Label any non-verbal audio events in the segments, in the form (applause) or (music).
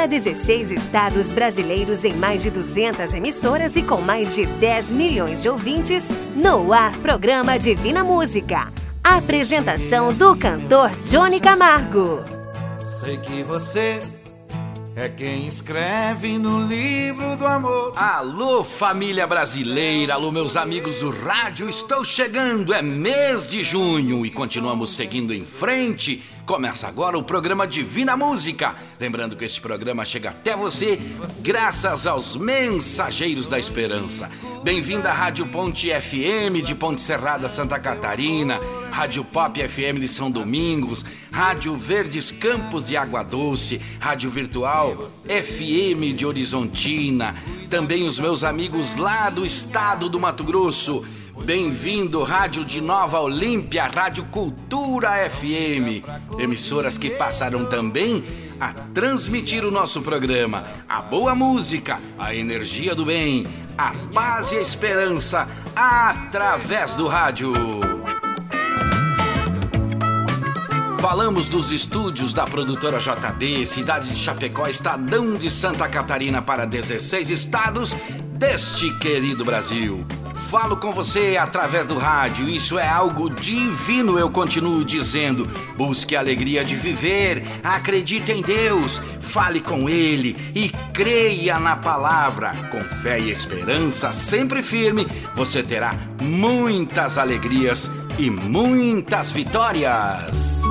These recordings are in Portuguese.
para 16 estados brasileiros em mais de 200 emissoras e com mais de 10 milhões de ouvintes, no ar programa Divina Música. Apresentação do cantor Johnny Camargo. Sei que você é quem escreve no livro do amor. Alô, família brasileira, alô, meus amigos do rádio, estou chegando, é mês de junho e continuamos seguindo em frente Começa agora o programa Divina Música. Lembrando que este programa chega até você graças aos mensageiros da esperança. Bem-vinda à Rádio Ponte FM de Ponte Serrada, Santa Catarina, Rádio Pop FM de São Domingos, Rádio Verdes Campos de Água Doce, Rádio Virtual FM de Horizontina, também os meus amigos lá do estado do Mato Grosso. Bem-vindo, Rádio de Nova Olímpia, Rádio Cultura FM. Emissoras que passaram também a transmitir o nosso programa. A boa música, a energia do bem, a paz e a esperança através do rádio. Falamos dos estúdios da produtora JB, cidade de Chapecó, estadão de Santa Catarina para 16 estados deste querido Brasil falo com você através do rádio. Isso é algo divino, eu continuo dizendo. Busque a alegria de viver, acredite em Deus, fale com Ele e creia na palavra. Com fé e esperança sempre firme, você terá muitas alegrias e muitas vitórias.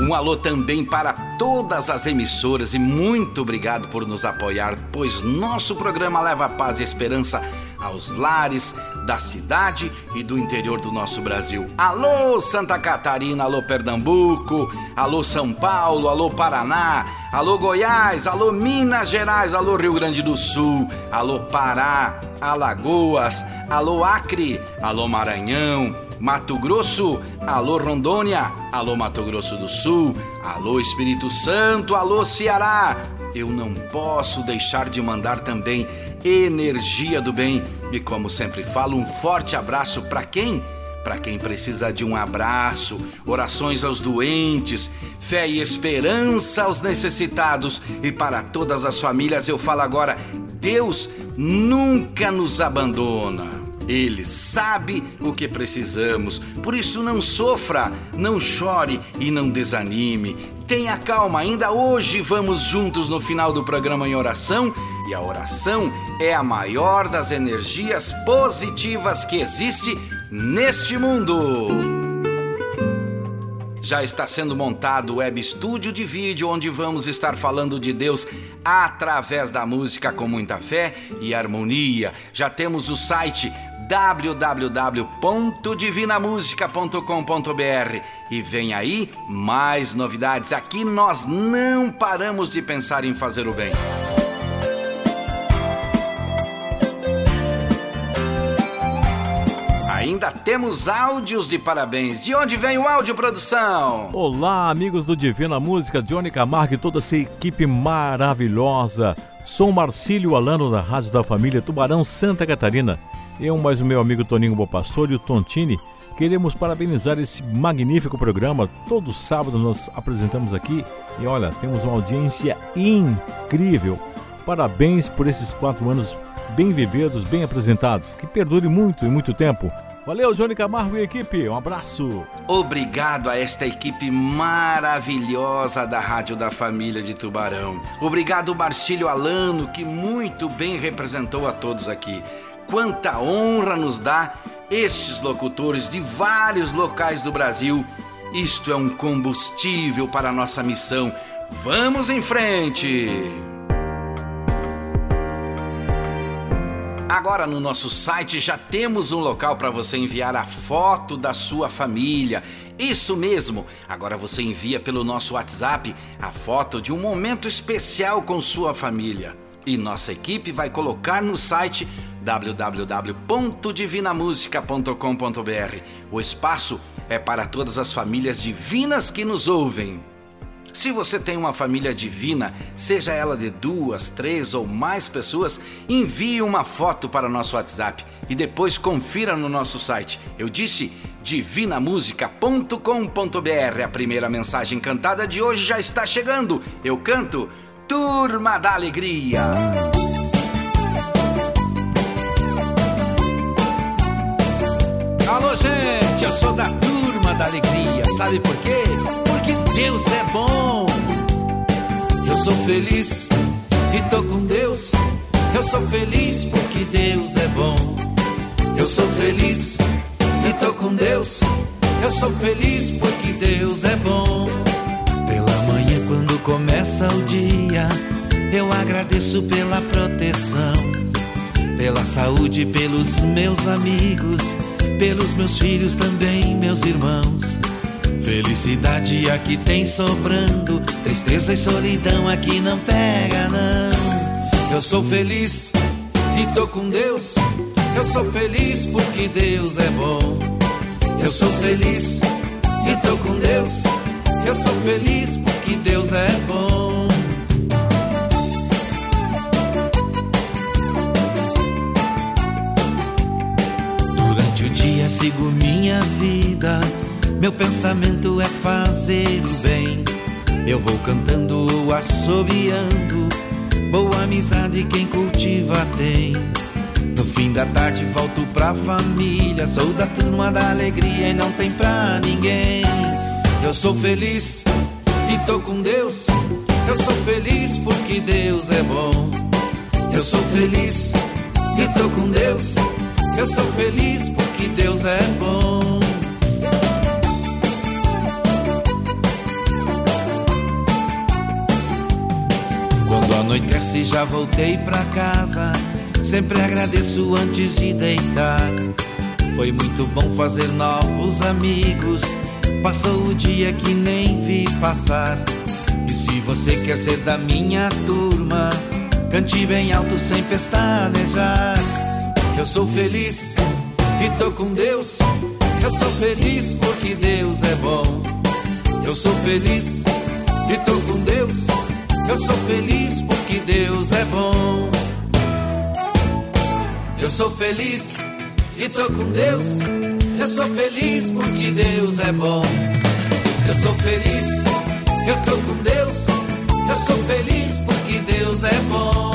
Um alô também para todas as emissoras e muito obrigado por nos apoiar, pois nosso programa leva paz e esperança aos lares da cidade e do interior do nosso Brasil. Alô Santa Catarina, alô Pernambuco, alô São Paulo, alô Paraná, alô Goiás, alô Minas Gerais, alô Rio Grande do Sul, alô Pará, Alagoas, alô Acre, alô Maranhão, Mato Grosso, alô Rondônia, alô Mato Grosso do Sul, alô Espírito Santo, alô Ceará. Eu não posso deixar de mandar também energia do bem e, como sempre falo, um forte abraço para quem? Para quem precisa de um abraço, orações aos doentes, fé e esperança aos necessitados e para todas as famílias eu falo agora: Deus nunca nos abandona. Ele sabe o que precisamos, por isso não sofra, não chore e não desanime. Tenha calma, ainda hoje vamos juntos no final do programa em oração e a oração é a maior das energias positivas que existe neste mundo já está sendo montado o web estúdio de vídeo onde vamos estar falando de Deus através da música com muita fé e harmonia. Já temos o site www.divinamusica.com.br e vem aí mais novidades. Aqui nós não paramos de pensar em fazer o bem. Ainda temos áudios de parabéns. De onde vem o áudio, produção? Olá, amigos do Divina Música, Johnny Camargo e toda essa equipe maravilhosa. Sou Marcílio Alano da Rádio da Família Tubarão, Santa Catarina. Eu, mais o meu amigo Toninho Bopastor e o Tontini, queremos parabenizar esse magnífico programa. Todo sábado nós apresentamos aqui e olha, temos uma audiência incrível. Parabéns por esses quatro anos bem vividos, bem apresentados. Que perdure muito e muito tempo. Valeu, Johnny Camargo e equipe. Um abraço. Obrigado a esta equipe maravilhosa da Rádio da Família de Tubarão. Obrigado, Marcílio Alano, que muito bem representou a todos aqui. Quanta honra nos dá estes locutores de vários locais do Brasil. Isto é um combustível para a nossa missão. Vamos em frente! Agora no nosso site já temos um local para você enviar a foto da sua família. Isso mesmo! Agora você envia pelo nosso WhatsApp a foto de um momento especial com sua família. E nossa equipe vai colocar no site www.divinamusica.com.br. O espaço é para todas as famílias divinas que nos ouvem. Se você tem uma família divina, seja ela de duas, três ou mais pessoas, envie uma foto para o nosso WhatsApp e depois confira no nosso site. Eu disse divinamusica.com.br. A primeira mensagem cantada de hoje já está chegando. Eu canto Turma da Alegria. Alô, gente, eu sou da Turma da Alegria. Sabe por quê? Porque Deus é bom. Eu sou feliz e tô com Deus. Eu sou feliz porque Deus é bom. Eu sou feliz e tô com Deus. Eu sou feliz porque Deus é bom. Começa o dia, eu agradeço pela proteção, pela saúde, pelos meus amigos, pelos meus filhos também, meus irmãos. Felicidade aqui tem sobrando, tristeza e solidão aqui não pega, não. Eu sou feliz e tô com Deus. Eu sou feliz porque Deus é bom. Eu sou feliz e tô com Deus. Eu sou feliz porque Deus é bom. Durante o dia sigo minha vida. Meu pensamento é fazer o bem. Eu vou cantando ou assobiando. Boa amizade quem cultiva tem. No fim da tarde volto pra família. Sou da turma da alegria e não tem pra ninguém. Eu sou feliz tô com Deus. Eu sou feliz porque Deus é bom. Eu sou feliz e tô com Deus. Eu sou feliz porque Deus é bom. Quando anoitece já voltei pra casa. Sempre agradeço antes de deitar. Foi muito bom fazer novos amigos. Passou o dia que nem vi passar. E se você quer ser da minha turma, cante bem alto sem pestanejar. Eu sou feliz e tô com Deus. Eu sou feliz porque Deus é bom. Eu sou feliz e tô com Deus. Eu sou feliz porque Deus é bom. Eu sou feliz e tô com Deus. Eu sou feliz porque Deus é bom. Eu sou feliz, eu tô com Deus. Eu sou feliz porque Deus é bom.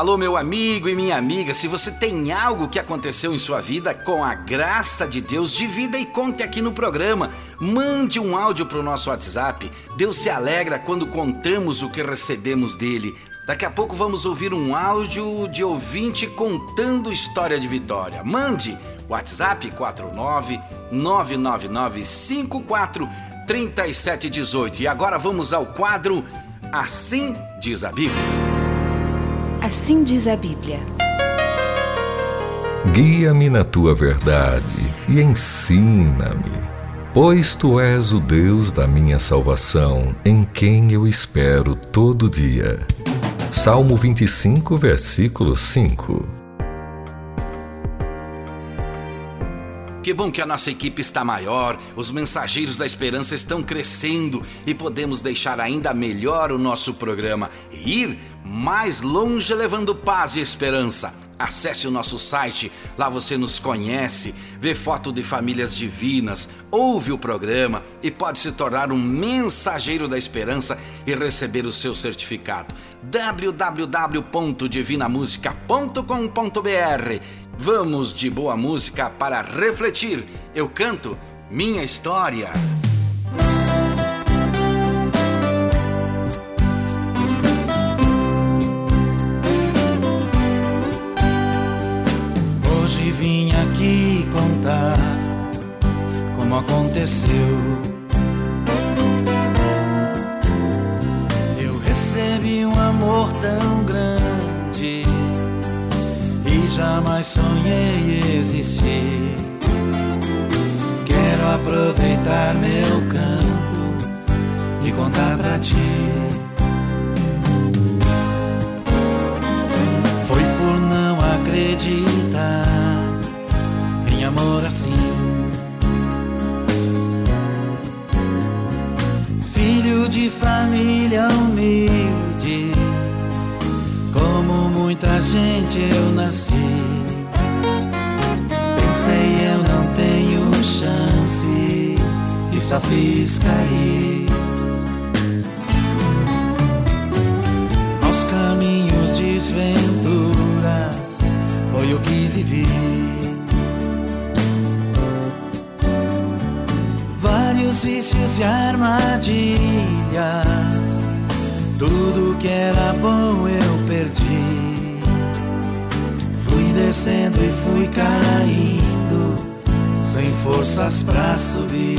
Alô, meu amigo e minha amiga, se você tem algo que aconteceu em sua vida, com a graça de Deus, divida e conte aqui no programa. Mande um áudio para o nosso WhatsApp. Deus se alegra quando contamos o que recebemos dele. Daqui a pouco vamos ouvir um áudio de ouvinte contando história de vitória. Mande WhatsApp 49 999 54 3718. E agora vamos ao quadro Assim diz a Bíblia. Assim diz a Bíblia. Guia-me na tua verdade e ensina-me, pois tu és o Deus da minha salvação, em quem eu espero todo dia. Salmo 25, versículo 5. Que bom que a nossa equipe está maior, os mensageiros da esperança estão crescendo e podemos deixar ainda melhor o nosso programa e ir mais longe levando paz e esperança. Acesse o nosso site, lá você nos conhece, vê foto de famílias divinas, ouve o programa e pode se tornar um mensageiro da esperança e receber o seu certificado. www.divinamusica.com.br Vamos de boa música para refletir. Eu canto minha história. Hoje vim aqui contar como aconteceu. Eu recebi um amor tão grande jamais sonhei existir. Quero aproveitar meu canto e contar pra ti. Só fiz cair. Aos caminhos desventuras foi o que vivi. Vários vícios e armadilhas. Tudo que era bom eu perdi descendo e fui caindo, sem forças pra subir.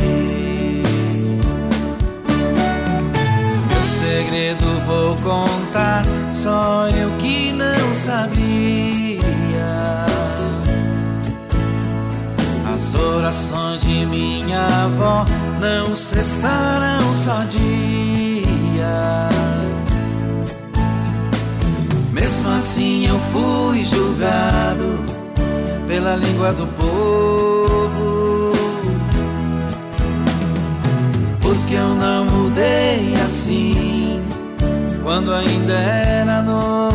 Meu segredo vou contar, só eu que não sabia. As orações de minha avó não cessaram só dia. Mesmo assim eu fui julgado pela língua do povo. Porque eu não mudei assim quando ainda era novo.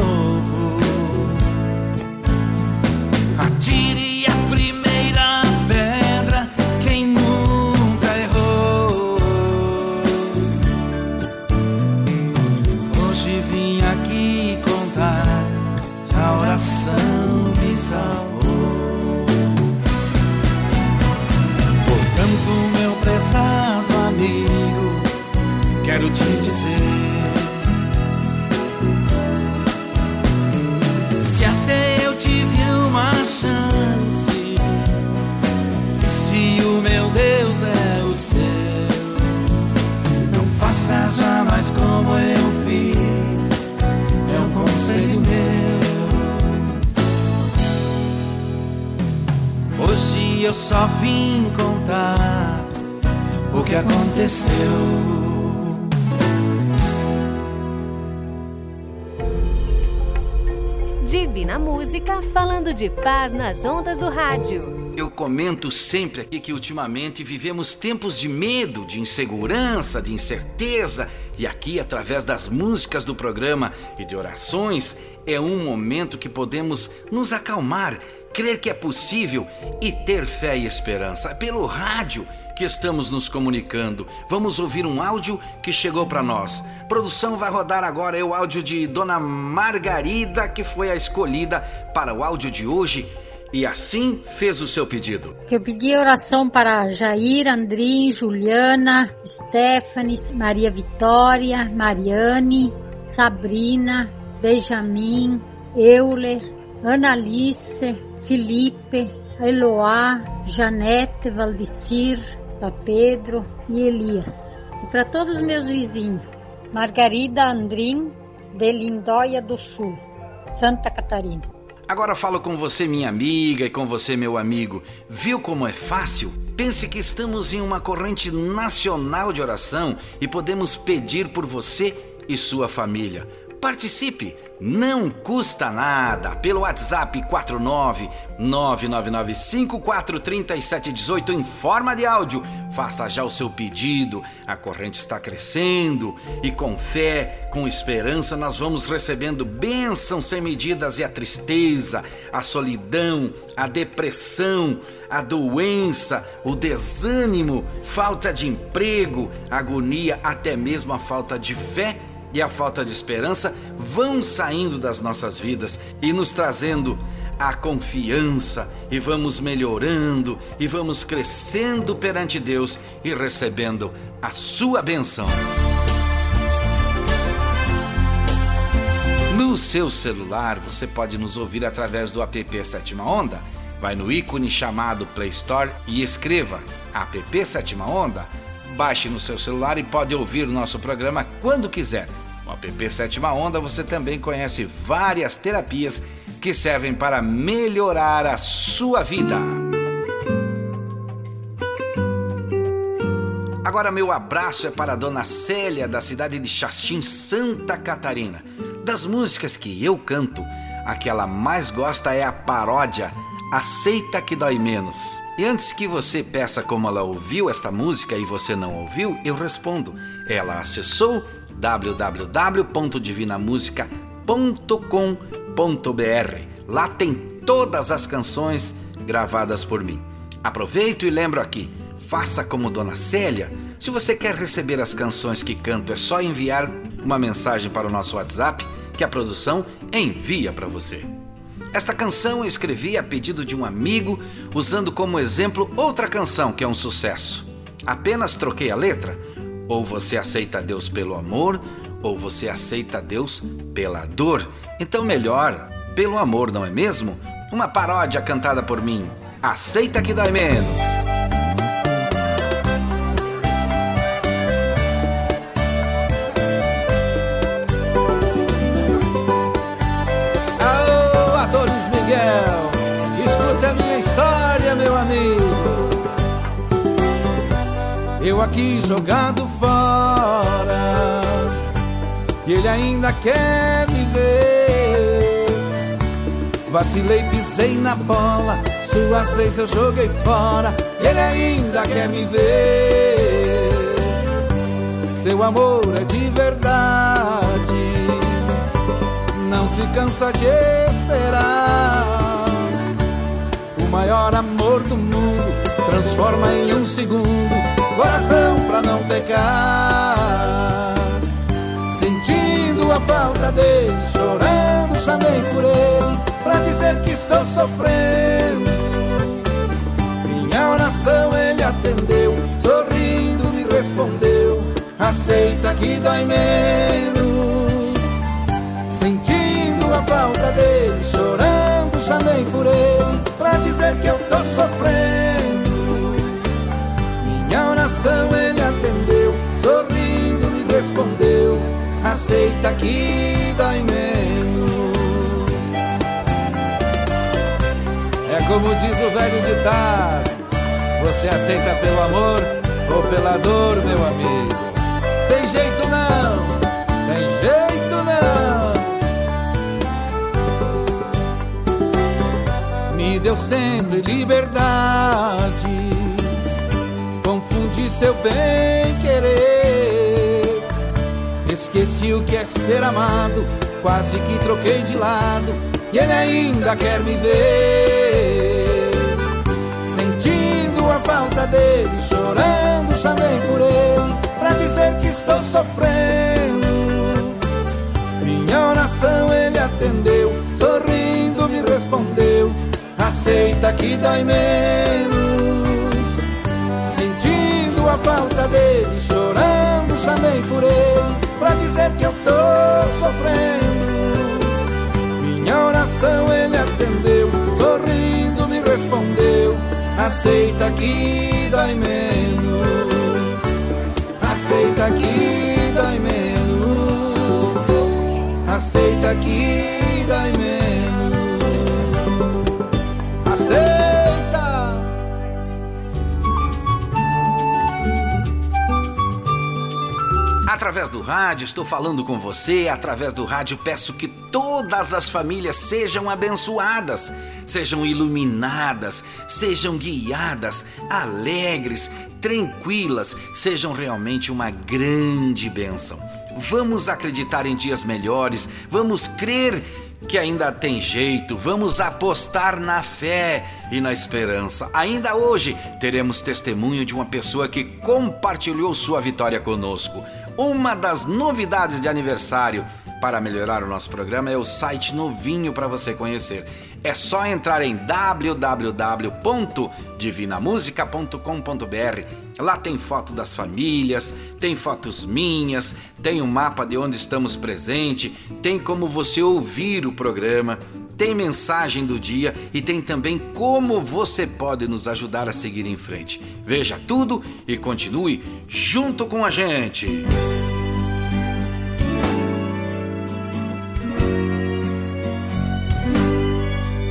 De paz nas ondas do rádio. Eu comento sempre aqui que ultimamente vivemos tempos de medo, de insegurança, de incerteza, e aqui, através das músicas do programa e de orações, é um momento que podemos nos acalmar, crer que é possível e ter fé e esperança. Pelo rádio que estamos nos comunicando. Vamos ouvir um áudio que chegou para nós. Produção vai rodar agora é o áudio de Dona Margarida, que foi a escolhida para o áudio de hoje. E assim fez o seu pedido. Eu pedi oração para Jair, Andrim, Juliana, Stephanie, Maria Vitória, Mariane, Sabrina, Benjamin, Euler, Analice, Felipe, Eloá, Janete, Valdecir, para Pedro e Elias. E para todos os meus vizinhos, Margarida Andrim, de Lindóia do Sul, Santa Catarina. Agora falo com você, minha amiga, e com você, meu amigo. Viu como é fácil? Pense que estamos em uma corrente nacional de oração e podemos pedir por você e sua família. Participe, não custa nada. Pelo WhatsApp 49999543718 em forma de áudio. Faça já o seu pedido. A corrente está crescendo e com fé, com esperança, nós vamos recebendo bênçãos sem medidas e a tristeza, a solidão, a depressão, a doença, o desânimo, falta de emprego, agonia, até mesmo a falta de fé e a falta de esperança vão saindo das nossas vidas e nos trazendo a confiança, e vamos melhorando, e vamos crescendo perante Deus e recebendo a sua benção. No seu celular, você pode nos ouvir através do app Sétima Onda. Vai no ícone chamado Play Store e escreva app Sétima Onda. Baixe no seu celular e pode ouvir nosso programa quando quiser no app Sétima Onda você também conhece várias terapias que servem para melhorar a sua vida. Agora meu abraço é para a dona Célia da cidade de Xaxim, Santa Catarina. Das músicas que eu canto, a que ela mais gosta é a paródia Aceita que dói menos. E antes que você peça como ela ouviu esta música e você não ouviu, eu respondo. Ela acessou www.divinamusica.com Lá tem todas as canções gravadas por mim. Aproveito e lembro aqui, faça como Dona Célia. Se você quer receber as canções que canto, é só enviar uma mensagem para o nosso WhatsApp que a produção envia para você. Esta canção eu escrevi a pedido de um amigo, usando como exemplo outra canção que é um sucesso. Apenas troquei a letra. Ou você aceita Deus pelo amor, ou você aceita Deus pela dor. Então, melhor, pelo amor, não é mesmo? Uma paródia cantada por mim. Aceita que dói menos. eu aqui jogado ele ainda quer me ver. Vacilei, pisei na bola, suas leis eu joguei fora ele ainda quer me ver. Seu amor é de verdade, não se cansa de esperar. O maior amor do mundo transforma em um segundo coração pra não pecar. Falta dele, chorando, chamei por ele, pra dizer que estou sofrendo. Minha oração ele atendeu, sorrindo me respondeu: Aceita que dói menos. Sentindo a falta dele, chorando, chamei por ele, pra dizer que eu tô sofrendo oração ele Aceita que dói menos. É como diz o velho ditado: Você aceita pelo amor ou pela dor, meu amigo? Tem jeito não, tem jeito não. Me deu sempre liberdade de seu bem querer. Esqueci o que é ser amado, quase que troquei de lado, e ele ainda quer me ver. Sentindo a falta dele, chorando, chamei por ele, pra dizer que estou sofrendo. Minha oração ele atendeu, sorrindo me respondeu: Aceita que dói menos a falta dele, chorando chamei por ele, pra dizer que eu tô sofrendo. Minha oração ele atendeu, sorrindo me respondeu, aceita que dói menos, Através do rádio, estou falando com você. Através do rádio, peço que todas as famílias sejam abençoadas, sejam iluminadas, sejam guiadas, alegres, tranquilas, sejam realmente uma grande bênção. Vamos acreditar em dias melhores, vamos crer que ainda tem jeito, vamos apostar na fé e na esperança. Ainda hoje teremos testemunho de uma pessoa que compartilhou sua vitória conosco. Uma das novidades de aniversário para melhorar o nosso programa é o site novinho para você conhecer. É só entrar em www.divinamusica.com.br. Lá tem foto das famílias, tem fotos minhas, tem um mapa de onde estamos presentes, tem como você ouvir o programa, tem mensagem do dia e tem também como você pode nos ajudar a seguir em frente. Veja tudo e continue junto com a gente.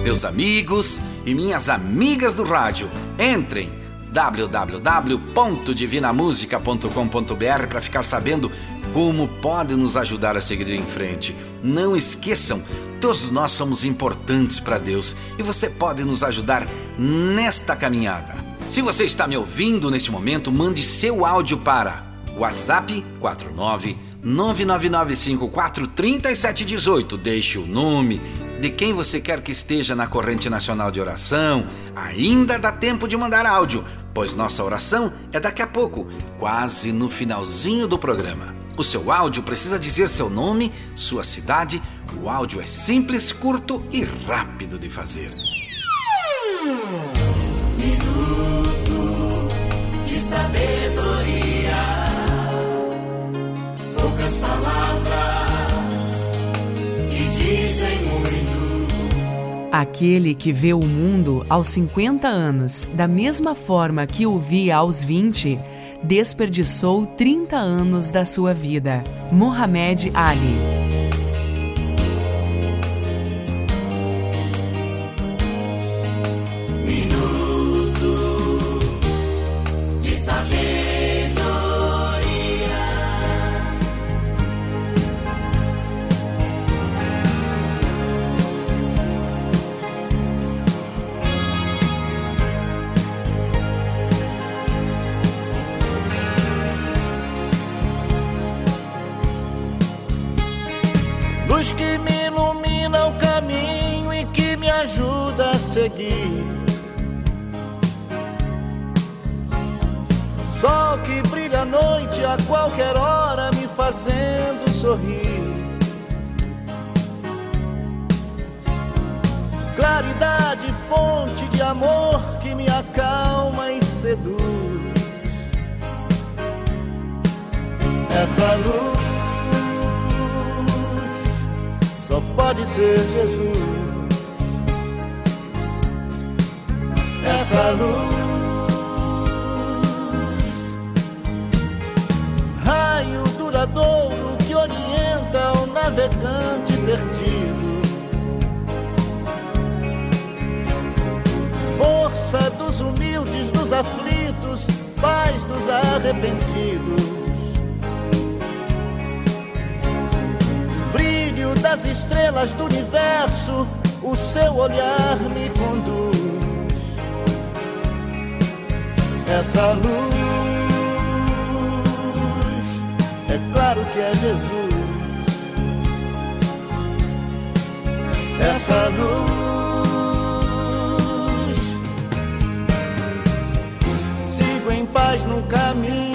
Meus amigos e minhas amigas do rádio, entrem www.divinamusica.com.br para ficar sabendo como pode nos ajudar a seguir em frente. Não esqueçam, todos nós somos importantes para Deus e você pode nos ajudar nesta caminhada. Se você está me ouvindo neste momento, mande seu áudio para WhatsApp 49 999543718. Deixe o nome de quem você quer que esteja na corrente nacional de oração. Ainda dá tempo de mandar áudio, pois nossa oração é daqui a pouco, quase no finalzinho do programa. O seu áudio precisa dizer seu nome, sua cidade. O áudio é simples, curto e rápido de fazer. Minuto de sabedoria. Poucas palavras que dizem muito. Aquele que vê o mundo aos 50 anos, da mesma forma que o via aos 20, desperdiçou 30 anos da sua vida. Muhammad Ali. luz que me ilumina o caminho e que me ajuda a seguir. Sol que brilha à noite a qualquer hora, me fazendo sorrir. Claridade, fonte de amor que me acalma e seduz. Essa luz só pode ser Jesus. Essa luz, raio duradouro que orienta o navegante perdido. Força dos humildes, dos aflitos, paz dos arrependidos. das estrelas do universo, o seu olhar me conduz. Essa luz, é claro que é Jesus. Essa luz, sigo em paz no caminho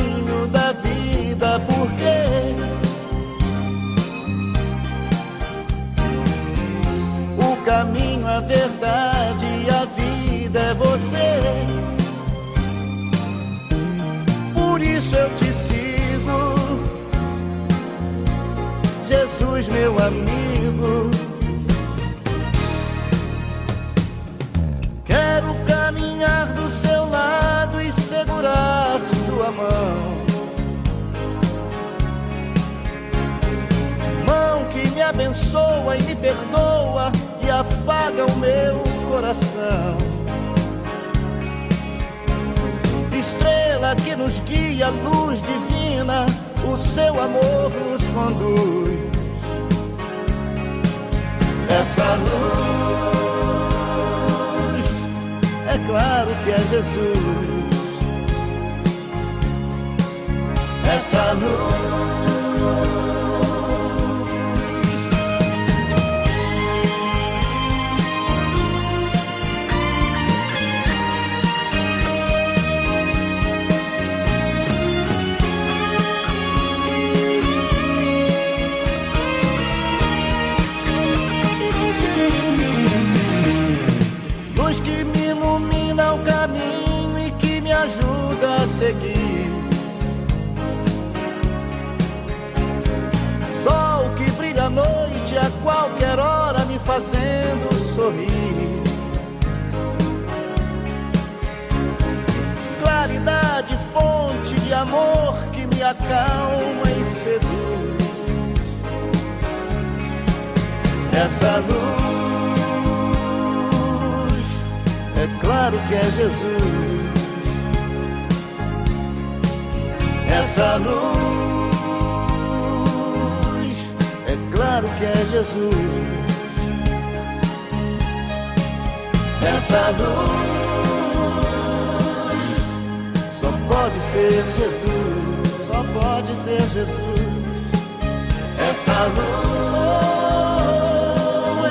amigo. Quero caminhar do seu lado e segurar sua mão. Mão que me abençoa e me perdoa e afaga o meu coração. Estrela que nos guia, luz divina, o seu amor nos conduz. Essa luz. É claro que é Jesus. Essa luz. seguir. Sol que brilha à noite a qualquer hora me fazendo sorrir. Claridade, fonte de amor que me acalma e seduz. Essa luz, é claro que é Jesus. essa luz. É claro que é Jesus. Essa luz só pode ser Jesus. Só pode ser Jesus. Essa luz,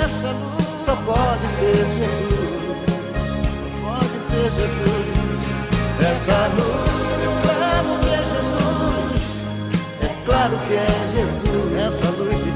essa luz só pode ser Jesus. Só pode ser Jesus. Essa luz. Jesus.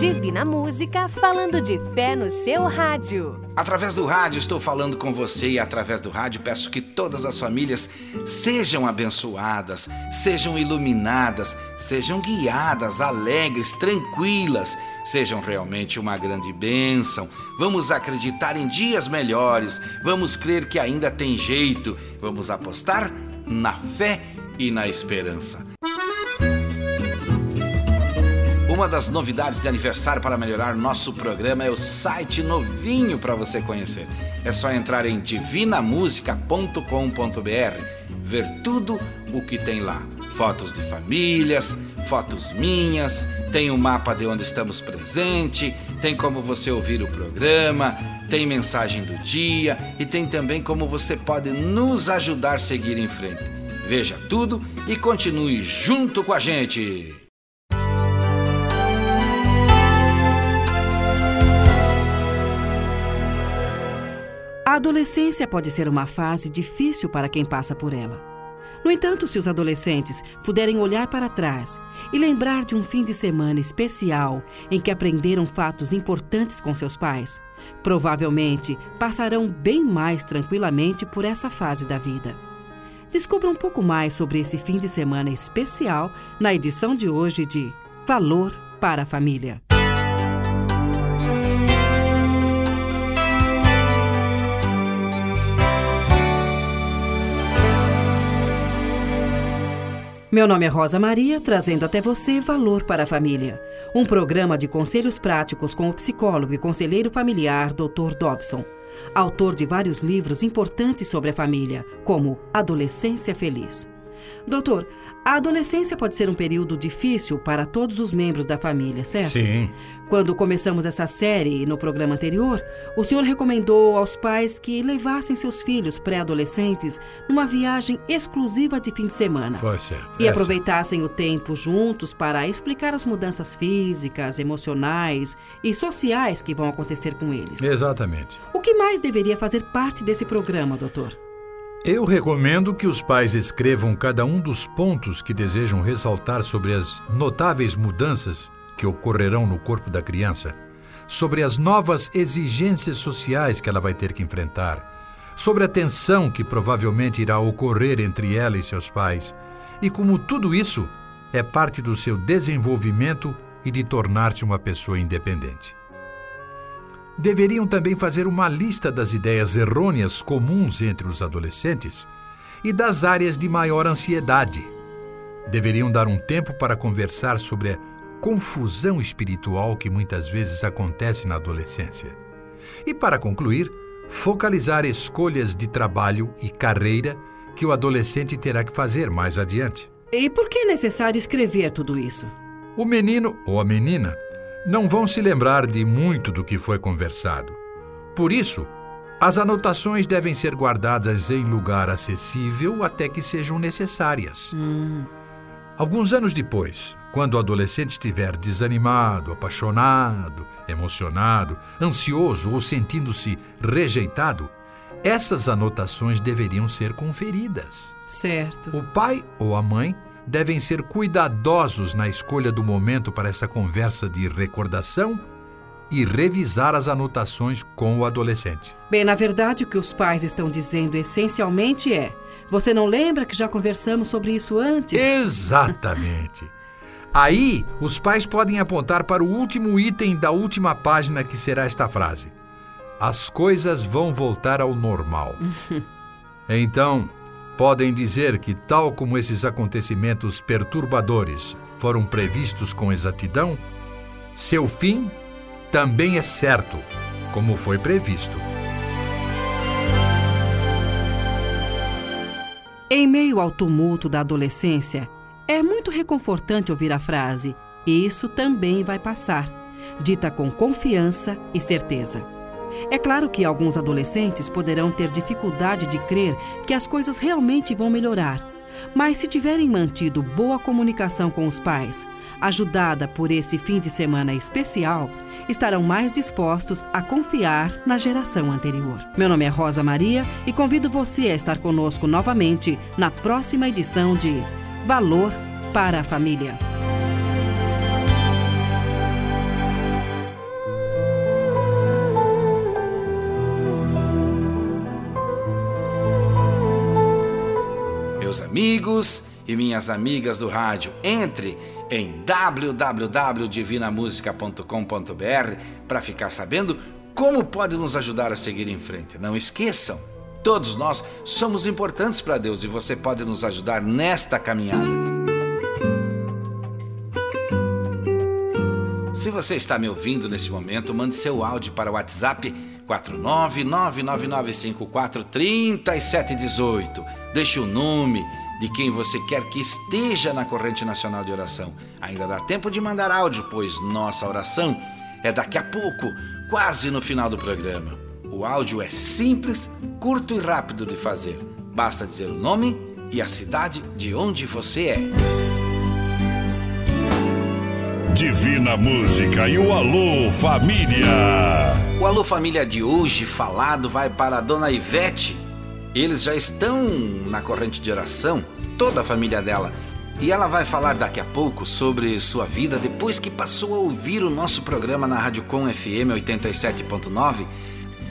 Divina Música falando de fé no seu rádio. Através do rádio estou falando com você e através do rádio peço que todas as famílias sejam abençoadas, sejam iluminadas, sejam guiadas, alegres, tranquilas, sejam realmente uma grande bênção. Vamos acreditar em dias melhores, vamos crer que ainda tem jeito, vamos apostar na fé e na esperança. Uma das novidades de aniversário para melhorar nosso programa é o site novinho para você conhecer. É só entrar em divinamusica.com.br, ver tudo o que tem lá. Fotos de famílias, fotos minhas, tem o um mapa de onde estamos presente, tem como você ouvir o programa, tem mensagem do dia e tem também como você pode nos ajudar a seguir em frente. Veja tudo e continue junto com a gente. Adolescência pode ser uma fase difícil para quem passa por ela. No entanto, se os adolescentes puderem olhar para trás e lembrar de um fim de semana especial em que aprenderam fatos importantes com seus pais, provavelmente passarão bem mais tranquilamente por essa fase da vida. Descubra um pouco mais sobre esse fim de semana especial na edição de hoje de Valor para a Família. Meu nome é Rosa Maria, trazendo até você Valor para a Família, um programa de conselhos práticos com o psicólogo e conselheiro familiar Dr. Dobson, autor de vários livros importantes sobre a família, como Adolescência Feliz. Doutor, a adolescência pode ser um período difícil para todos os membros da família, certo? Sim. Quando começamos essa série no programa anterior, o senhor recomendou aos pais que levassem seus filhos pré-adolescentes numa viagem exclusiva de fim de semana. Foi certo. E Essa. aproveitassem o tempo juntos para explicar as mudanças físicas, emocionais e sociais que vão acontecer com eles. Exatamente. O que mais deveria fazer parte desse programa, doutor? Eu recomendo que os pais escrevam cada um dos pontos que desejam ressaltar sobre as notáveis mudanças que ocorrerão no corpo da criança, sobre as novas exigências sociais que ela vai ter que enfrentar, sobre a tensão que provavelmente irá ocorrer entre ela e seus pais, e como tudo isso é parte do seu desenvolvimento e de tornar-se uma pessoa independente deveriam também fazer uma lista das ideias errôneas comuns entre os adolescentes e das áreas de maior ansiedade. Deveriam dar um tempo para conversar sobre a confusão espiritual que muitas vezes acontece na adolescência. E, para concluir, focalizar escolhas de trabalho e carreira que o adolescente terá que fazer mais adiante. E por que é necessário escrever tudo isso? O menino ou a menina não vão se lembrar de muito do que foi conversado. Por isso, as anotações devem ser guardadas em lugar acessível até que sejam necessárias. Hum. Alguns anos depois, quando o adolescente estiver desanimado, apaixonado, emocionado, ansioso ou sentindo-se rejeitado, essas anotações deveriam ser conferidas. Certo. O pai ou a mãe devem ser cuidadosos na escolha do momento para essa conversa de recordação e revisar as anotações com o adolescente. Bem, na verdade, o que os pais estão dizendo essencialmente é: você não lembra que já conversamos sobre isso antes? Exatamente. Aí, os pais podem apontar para o último item da última página, que será esta frase: As coisas vão voltar ao normal. (laughs) então, podem dizer que, tal como esses acontecimentos perturbadores foram previstos com exatidão, seu fim também é certo, como foi previsto. Em meio ao tumulto da adolescência, é muito reconfortante ouvir a frase: Isso também vai passar, dita com confiança e certeza. É claro que alguns adolescentes poderão ter dificuldade de crer que as coisas realmente vão melhorar, mas se tiverem mantido boa comunicação com os pais, ajudada por esse fim de semana especial, estarão mais dispostos a confiar na geração anterior. Meu nome é Rosa Maria e convido você a estar conosco novamente na próxima edição de Valor para a Família. Meus amigos e minhas amigas do rádio, entre em www.divinamusica.com.br para ficar sabendo como pode nos ajudar a seguir em frente. Não esqueçam, todos nós somos importantes para Deus e você pode nos ajudar nesta caminhada. Se você está me ouvindo nesse momento, mande seu áudio para o WhatsApp 49999543718. Deixe o nome de quem você quer que esteja na corrente nacional de oração. Ainda dá tempo de mandar áudio, pois nossa oração é daqui a pouco, quase no final do programa. O áudio é simples, curto e rápido de fazer. Basta dizer o nome e a cidade de onde você é. Divina Música e o Alô Família. O Alô Família de hoje falado vai para a dona Ivete. Eles já estão na corrente de oração, toda a família dela. E ela vai falar daqui a pouco sobre sua vida depois que passou a ouvir o nosso programa na Rádio Com FM 87.9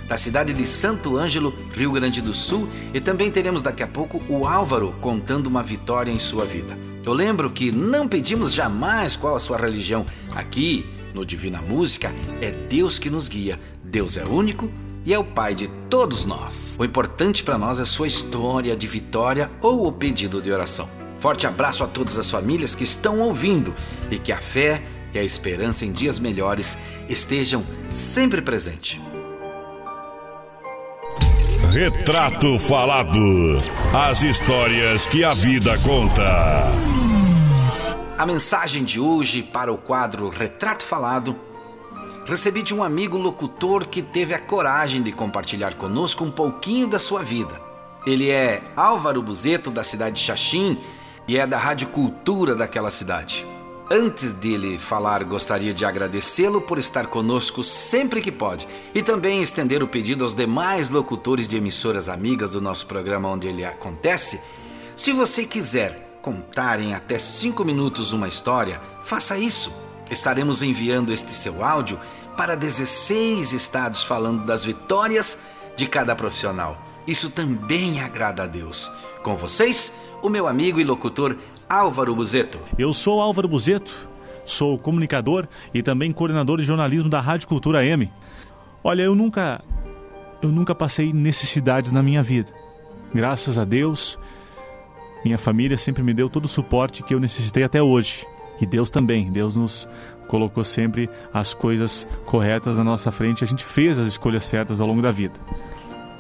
da cidade de Santo Ângelo, Rio Grande do Sul, e também teremos daqui a pouco o Álvaro contando uma vitória em sua vida. Eu lembro que não pedimos jamais qual a sua religião. Aqui, no Divina Música, é Deus que nos guia. Deus é único e é o Pai de todos nós. O importante para nós é sua história de vitória ou o pedido de oração. Forte abraço a todas as famílias que estão ouvindo e que a fé e a esperança em dias melhores estejam sempre presentes. Retrato Falado. As histórias que a vida conta. A mensagem de hoje para o quadro Retrato Falado recebi de um amigo locutor que teve a coragem de compartilhar conosco um pouquinho da sua vida. Ele é Álvaro Buzeto, da cidade de Xaxim, e é da Rádio Cultura daquela cidade. Antes dele falar, gostaria de agradecê-lo por estar conosco sempre que pode e também estender o pedido aos demais locutores de emissoras amigas do nosso programa onde ele acontece. Se você quiser contar em até cinco minutos uma história, faça isso. Estaremos enviando este seu áudio para 16 estados falando das vitórias de cada profissional. Isso também agrada a Deus. Com vocês, o meu amigo e locutor Álvaro Buzeto. Eu sou Álvaro Buzeto, sou comunicador e também coordenador de jornalismo da Rádio Cultura M. Olha, eu nunca eu nunca passei necessidades na minha vida. Graças a Deus, minha família sempre me deu todo o suporte que eu necessitei até hoje. E Deus também, Deus nos colocou sempre as coisas corretas na nossa frente, a gente fez as escolhas certas ao longo da vida.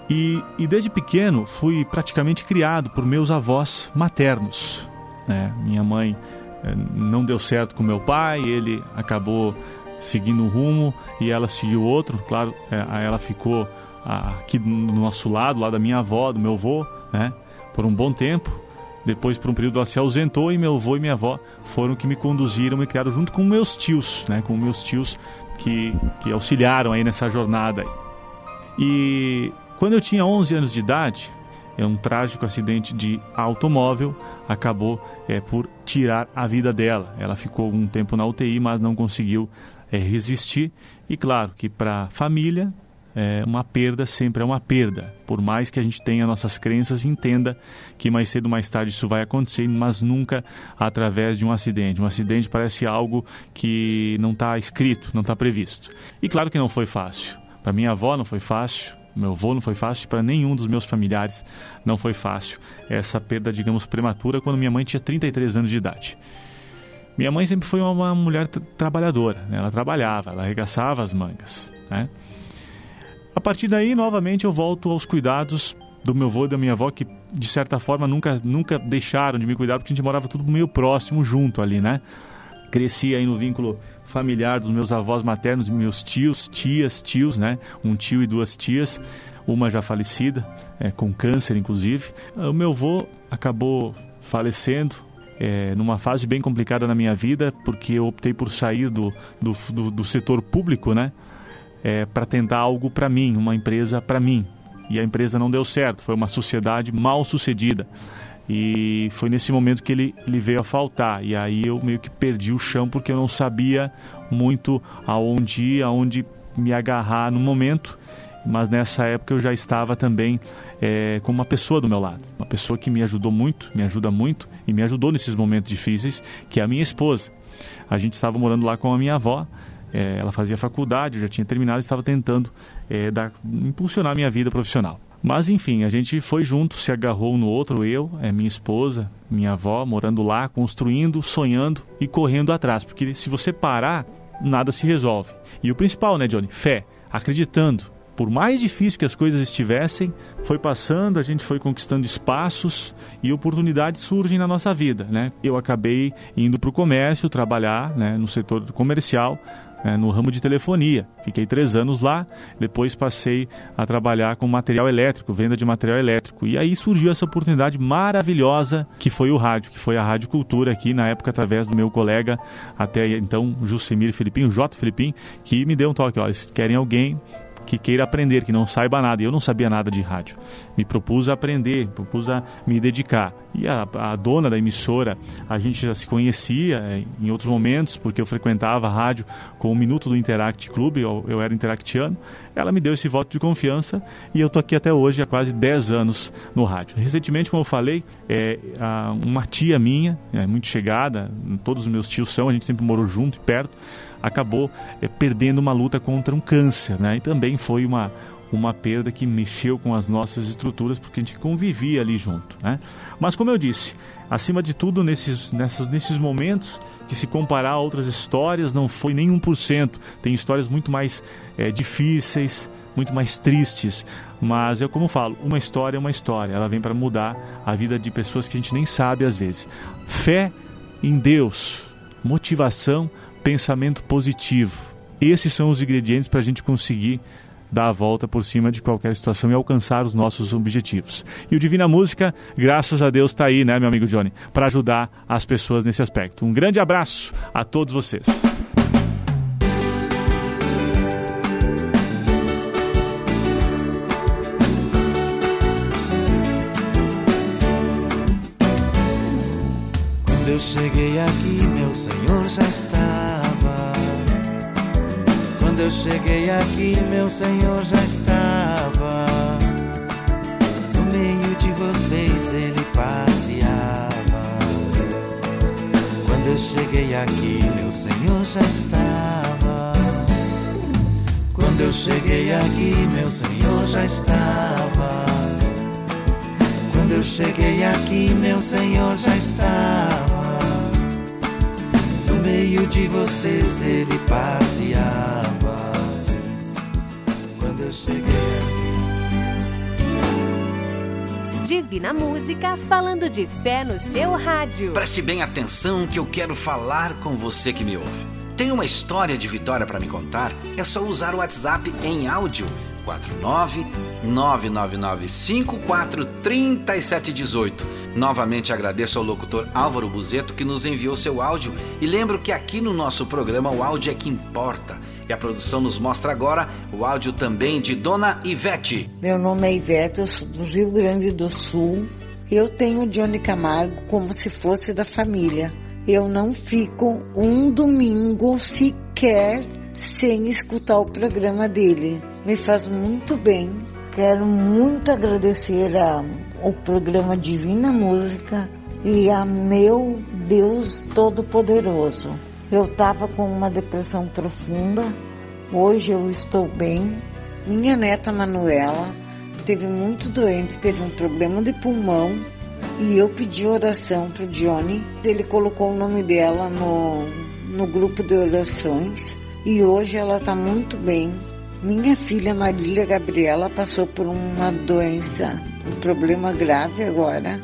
E, e desde pequeno fui praticamente criado por meus avós maternos. Né? Minha mãe eh, não deu certo com meu pai, ele acabou seguindo um rumo e ela seguiu outro. Claro, eh, ela ficou aqui do nosso lado, lá da minha avó, do meu avô, né? por um bom tempo. Depois, por um período, ela se ausentou e meu avô e minha avó foram que me conduziram, me criaram junto com meus tios, né? com meus tios que, que auxiliaram aí nessa jornada. E quando eu tinha 11 anos de idade, é um trágico acidente de automóvel acabou é, por tirar a vida dela. Ela ficou um tempo na UTI, mas não conseguiu é, resistir. E claro que para a família, é, uma perda sempre é uma perda. Por mais que a gente tenha nossas crenças, entenda que mais cedo ou mais tarde isso vai acontecer, mas nunca através de um acidente. Um acidente parece algo que não está escrito, não está previsto. E claro que não foi fácil. Para minha avó não foi fácil, meu avô não foi fácil, para nenhum dos meus familiares não foi fácil essa perda, digamos, prematura, quando minha mãe tinha 33 anos de idade. Minha mãe sempre foi uma mulher trabalhadora, né? ela trabalhava, ela arregaçava as mangas. Né? A partir daí, novamente, eu volto aos cuidados do meu avô e da minha avó que de certa forma nunca nunca deixaram de me cuidar porque a gente morava tudo meio próximo junto ali, né? Cresci aí no vínculo familiar dos meus avós maternos, meus tios, tias, tios, né? Um tio e duas tias, uma já falecida, é, com câncer inclusive. O meu avô acabou falecendo é, numa fase bem complicada na minha vida, porque eu optei por sair do, do, do, do setor público, né? É, para tentar algo para mim, uma empresa para mim. E a empresa não deu certo, foi uma sociedade mal sucedida. E foi nesse momento que ele, ele veio a faltar. E aí eu meio que perdi o chão porque eu não sabia muito aonde ir, aonde me agarrar no momento. Mas nessa época eu já estava também é, com uma pessoa do meu lado. Uma pessoa que me ajudou muito, me ajuda muito e me ajudou nesses momentos difíceis, que é a minha esposa. A gente estava morando lá com a minha avó. É, ela fazia faculdade, eu já tinha terminado, estava tentando é, dar, impulsionar minha vida profissional. Mas enfim, a gente foi junto, se agarrou um no outro, eu, é, minha esposa, minha avó, morando lá, construindo, sonhando e correndo atrás. Porque se você parar, nada se resolve. E o principal, né, Johnny? Fé, acreditando. Por mais difícil que as coisas estivessem, foi passando, a gente foi conquistando espaços e oportunidades surgem na nossa vida, né? Eu acabei indo para o comércio, trabalhar né, no setor comercial, é, no ramo de telefonia. Fiquei três anos lá, depois passei a trabalhar com material elétrico, venda de material elétrico. E aí surgiu essa oportunidade maravilhosa que foi o rádio, que foi a Rádio Cultura aqui, na época, através do meu colega, até então, Jusemir Filipim, o J. Filipim, que me deu um toque, olha, se querem alguém que queira aprender, que não saiba nada. Eu não sabia nada de rádio. Me propus a aprender, propus a me dedicar. E a, a dona da emissora, a gente já se conhecia é, em outros momentos, porque eu frequentava a rádio com o Minuto do Interact Club, eu, eu era interactiano. Ela me deu esse voto de confiança e eu estou aqui até hoje, há quase 10 anos no rádio. Recentemente, como eu falei, é, uma tia minha, é, muito chegada, todos os meus tios são, a gente sempre morou junto e perto, acabou é, perdendo uma luta contra um câncer, né? E também foi uma uma perda que mexeu com as nossas estruturas porque a gente convivia ali junto, né? Mas como eu disse, acima de tudo nesses nessas, nesses momentos que se comparar a outras histórias não foi nem 1%. Tem histórias muito mais é, difíceis, muito mais tristes. Mas eu como falo, uma história é uma história. Ela vem para mudar a vida de pessoas que a gente nem sabe às vezes. Fé em Deus, motivação pensamento positivo. Esses são os ingredientes para a gente conseguir dar a volta por cima de qualquer situação e alcançar os nossos objetivos. E o Divina Música, graças a Deus, está aí, né, meu amigo Johnny, para ajudar as pessoas nesse aspecto. Um grande abraço a todos vocês. Eu cheguei aqui, meu Senhor já estava. No meio de vocês ele passeava. Quando eu cheguei aqui, meu Senhor já estava. Quando eu cheguei aqui, meu Senhor já estava. Quando eu cheguei aqui, meu Senhor já estava. No meio de vocês ele passeava cheguei. Divina Música falando de fé no seu rádio. Preste bem atenção que eu quero falar com você que me ouve. Tem uma história de vitória para me contar? É só usar o WhatsApp em áudio 49 3718. Novamente agradeço ao locutor Álvaro Buzeto que nos enviou seu áudio e lembro que aqui no nosso programa o áudio é que importa. E a produção nos mostra agora o áudio também de Dona Ivete. Meu nome é Ivete, eu sou do Rio Grande do Sul. Eu tenho o Johnny Camargo como se fosse da família. Eu não fico um domingo sequer sem escutar o programa dele. Me faz muito bem. Quero muito agradecer ao programa Divina Música e a meu Deus Todo-Poderoso. Eu estava com uma depressão profunda, hoje eu estou bem. Minha neta Manuela teve muito doente, teve um problema de pulmão e eu pedi oração para o Johnny. Ele colocou o nome dela no, no grupo de orações e hoje ela está muito bem. Minha filha Marília Gabriela passou por uma doença, um problema grave agora.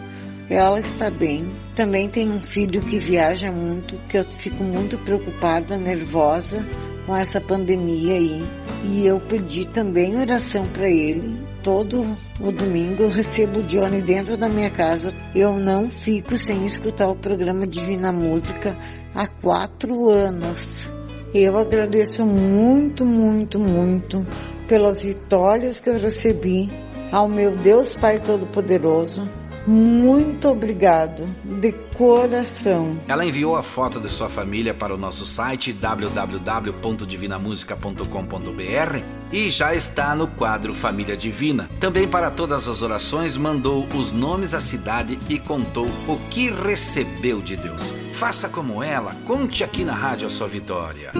Ela está bem. Também tem um filho que viaja muito, que eu fico muito preocupada, nervosa com essa pandemia aí. E eu pedi também oração para ele. Todo o domingo eu recebo o Johnny dentro da minha casa. Eu não fico sem escutar o programa Divina Música há quatro anos. Eu agradeço muito, muito, muito pelas vitórias que eu recebi ao meu Deus Pai Todo-Poderoso. Muito obrigado, de coração. Ela enviou a foto de sua família para o nosso site www.divinamusica.com.br e já está no quadro Família Divina. Também para todas as orações mandou os nomes da cidade e contou o que recebeu de Deus. Faça como ela, conte aqui na rádio a sua vitória.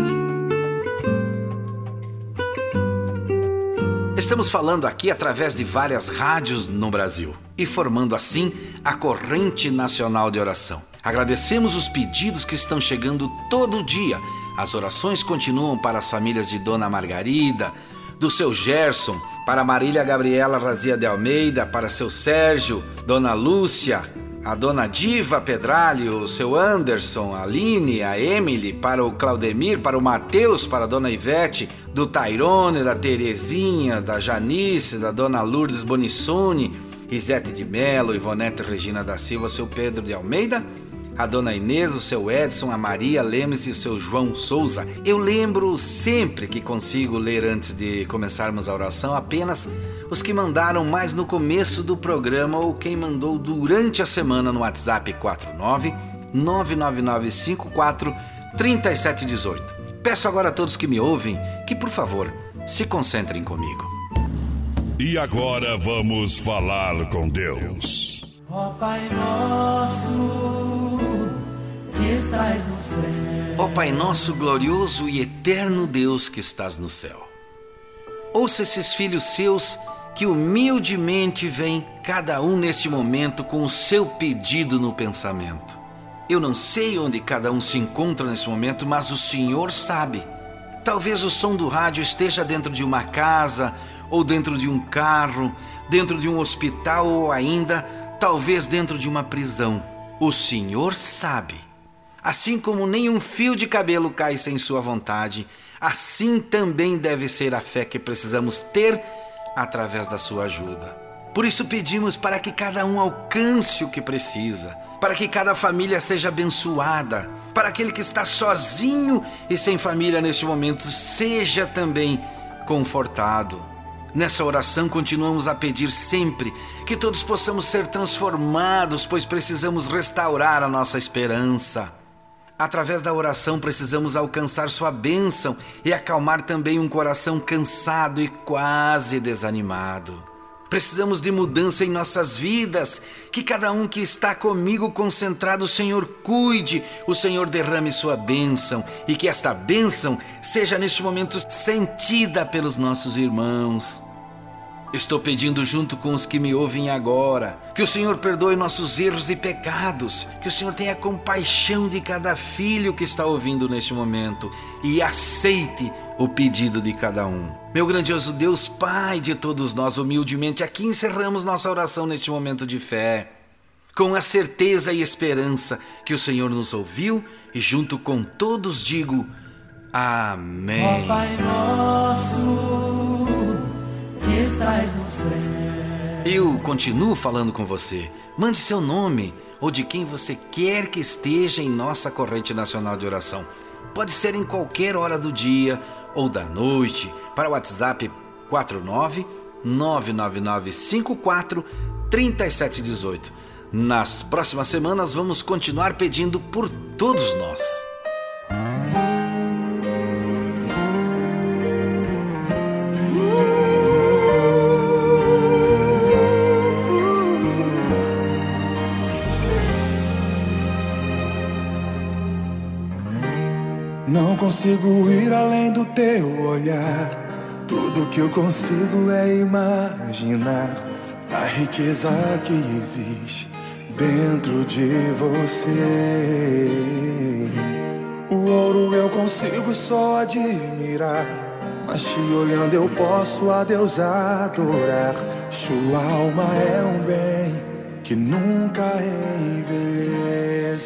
Estamos falando aqui através de várias rádios no Brasil e formando assim a corrente nacional de oração. Agradecemos os pedidos que estão chegando todo dia. As orações continuam para as famílias de Dona Margarida, do seu Gerson, para Marília Gabriela Razia de Almeida, para seu Sérgio, Dona Lúcia, a dona Diva Pedralho, o seu Anderson, a Aline, a Emily, para o Claudemir, para o Matheus, para a dona Ivete, do Tairone, da Terezinha, da Janice, da dona Lourdes Bonissoni, Isete de Mello, Ivonete Regina da Silva, seu Pedro de Almeida, a dona Inês, o seu Edson, a Maria Lemes e o seu João Souza. Eu lembro sempre que consigo ler antes de começarmos a oração apenas os que mandaram mais no começo do programa ou quem mandou durante a semana no WhatsApp 49 99954 3718. Peço agora a todos que me ouvem que, por favor, se concentrem comigo. E agora vamos falar com Deus. Ó Pai nosso, que estás no céu. Ó Pai nosso glorioso e eterno Deus que estás no céu. Ouça esses filhos seus que humildemente vêm, cada um neste momento, com o seu pedido no pensamento. Eu não sei onde cada um se encontra nesse momento, mas o Senhor sabe. Talvez o som do rádio esteja dentro de uma casa, ou dentro de um carro, dentro de um hospital, ou ainda, talvez dentro de uma prisão. O Senhor sabe. Assim como nenhum fio de cabelo cai sem Sua vontade, assim também deve ser a fé que precisamos ter através da Sua ajuda. Por isso pedimos para que cada um alcance o que precisa, para que cada família seja abençoada, para aquele que está sozinho e sem família neste momento seja também confortado. Nessa oração continuamos a pedir sempre que todos possamos ser transformados, pois precisamos restaurar a nossa esperança. Através da oração precisamos alcançar sua bênção e acalmar também um coração cansado e quase desanimado. Precisamos de mudança em nossas vidas, que cada um que está comigo concentrado, o Senhor cuide, o Senhor derrame sua bênção e que esta bênção seja neste momento sentida pelos nossos irmãos. Estou pedindo junto com os que me ouvem agora, que o Senhor perdoe nossos erros e pecados, que o Senhor tenha compaixão de cada filho que está ouvindo neste momento e aceite o pedido de cada um. Meu grandioso Deus, Pai de todos nós, humildemente aqui encerramos nossa oração neste momento de fé, com a certeza e esperança que o Senhor nos ouviu e junto com todos digo Amém. Ó Eu continuo falando com você. Mande seu nome ou de quem você quer que esteja em nossa corrente nacional de oração. Pode ser em qualquer hora do dia ou da noite para o WhatsApp 49 99954 3718. Nas próximas semanas vamos continuar pedindo por todos nós. Consigo ir além do teu olhar. Tudo que eu consigo é imaginar a riqueza que existe dentro de você. O ouro eu consigo só admirar. Mas te olhando eu posso a Deus adorar. Sua alma é um bem que nunca envelhecerá.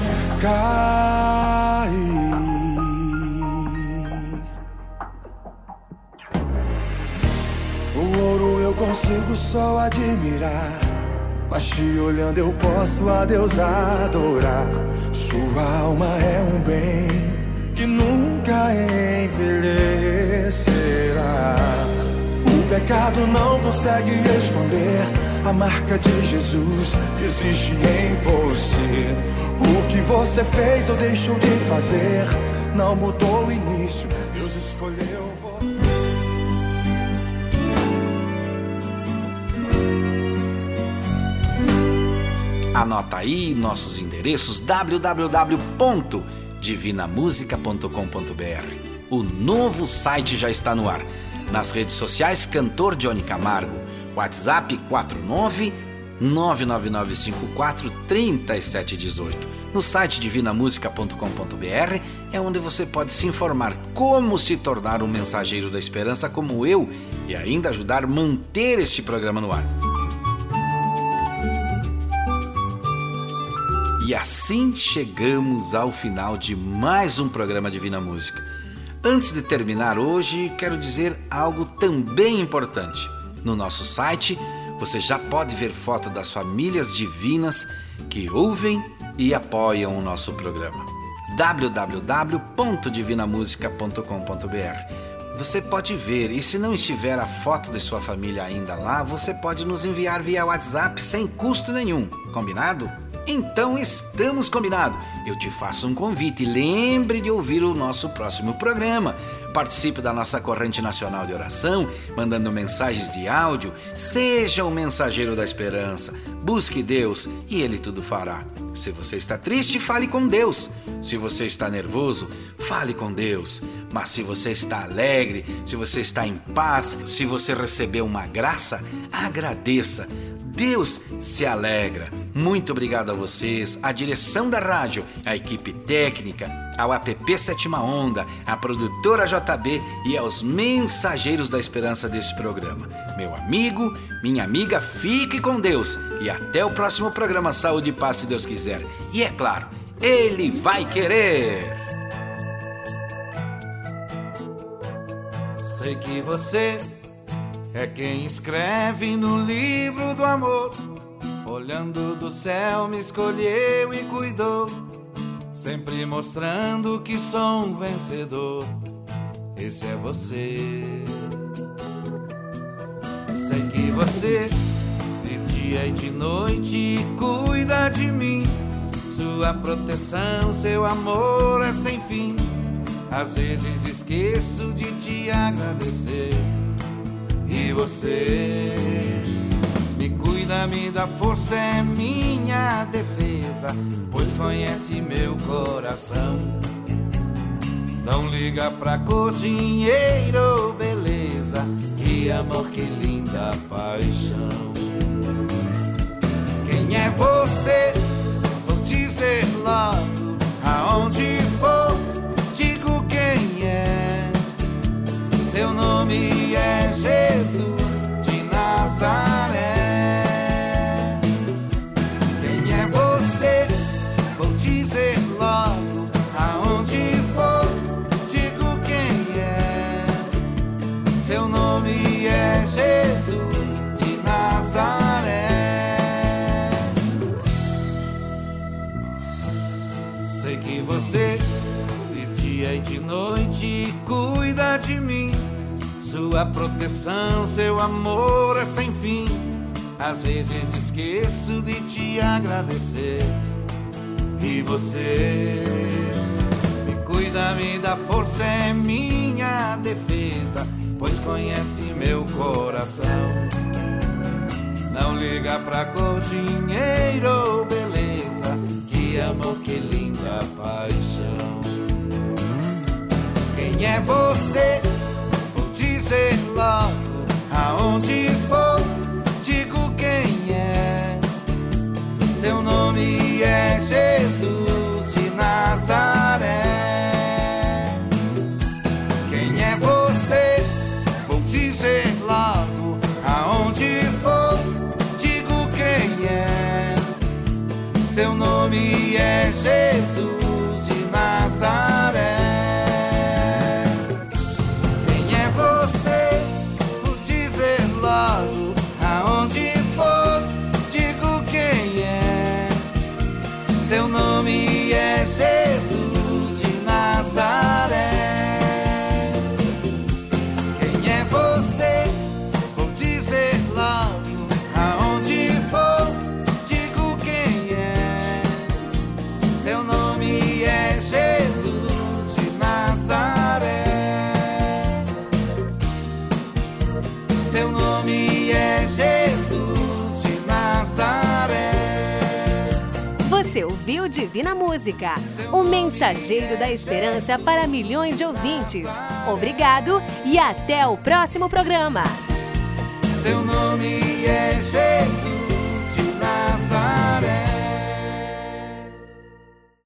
cair. O ouro eu consigo só admirar. Mas te olhando eu posso a Deus adorar. Sua alma é um bem que nunca envelhecerá. O pecado não consegue esconder a marca de Jesus existe em você. O que você fez ou deixou de fazer não mudou o início. Deus escolheu você. Anota aí nossos endereços www.divinamusica.com.br. O novo site já está no ar. Nas redes sociais Cantor Johnny Camargo, WhatsApp 49 99954 3718. No site divinamusica.com.br é onde você pode se informar como se tornar um mensageiro da esperança como eu e ainda ajudar a manter este programa no ar. E assim chegamos ao final de mais um programa Divina Música. Antes de terminar hoje, quero dizer algo também importante. No nosso site, você já pode ver foto das famílias divinas que ouvem e apoiam o nosso programa. www.divinamusica.com.br Você pode ver, e se não estiver a foto de sua família ainda lá, você pode nos enviar via WhatsApp sem custo nenhum. Combinado? Então estamos combinados. Eu te faço um convite. Lembre de ouvir o nosso próximo programa. Participe da nossa corrente nacional de oração, mandando mensagens de áudio. Seja o mensageiro da esperança. Busque Deus e Ele tudo fará. Se você está triste, fale com Deus. Se você está nervoso, fale com Deus. Mas se você está alegre, se você está em paz, se você recebeu uma graça, agradeça. Deus se alegra. Muito obrigado a vocês, a direção da rádio, a equipe técnica, ao APP Sétima Onda, a produtora JB e aos mensageiros da esperança desse programa. Meu amigo, minha amiga, fique com Deus e até o próximo programa Saúde e Paz, se Deus quiser. E é claro, Ele vai querer. Sei que você é quem escreve no livro do amor. Olhando do céu, me escolheu e cuidou, sempre mostrando que sou um vencedor. Esse é você. Sei que você, de dia e de noite, cuida de mim. Sua proteção, seu amor é sem fim. Às vezes esqueço de te agradecer. E você me cuida, me dá força, é minha defesa, pois conhece meu coração. Não liga pra cor, dinheiro, beleza, que amor, que linda paixão. Quem é você? Vou dizer logo, aonde for, digo quem é. Seu nome que é Jesus de Nazaré. Quem é você? Vou dizer logo aonde for. Digo quem é. Seu nome é Jesus de Nazaré. Sei que você de dia e de noite sua proteção, seu amor é sem fim. Às vezes esqueço de te agradecer. E você me cuida, me dá força, é minha defesa, pois conhece meu coração. Não liga pra cor, dinheiro ou beleza, que amor, que linda paixão. Quem é você? Vou dizer Divina Música, o mensageiro da esperança para milhões de ouvintes. Obrigado e até o próximo programa. Seu nome é Jesus.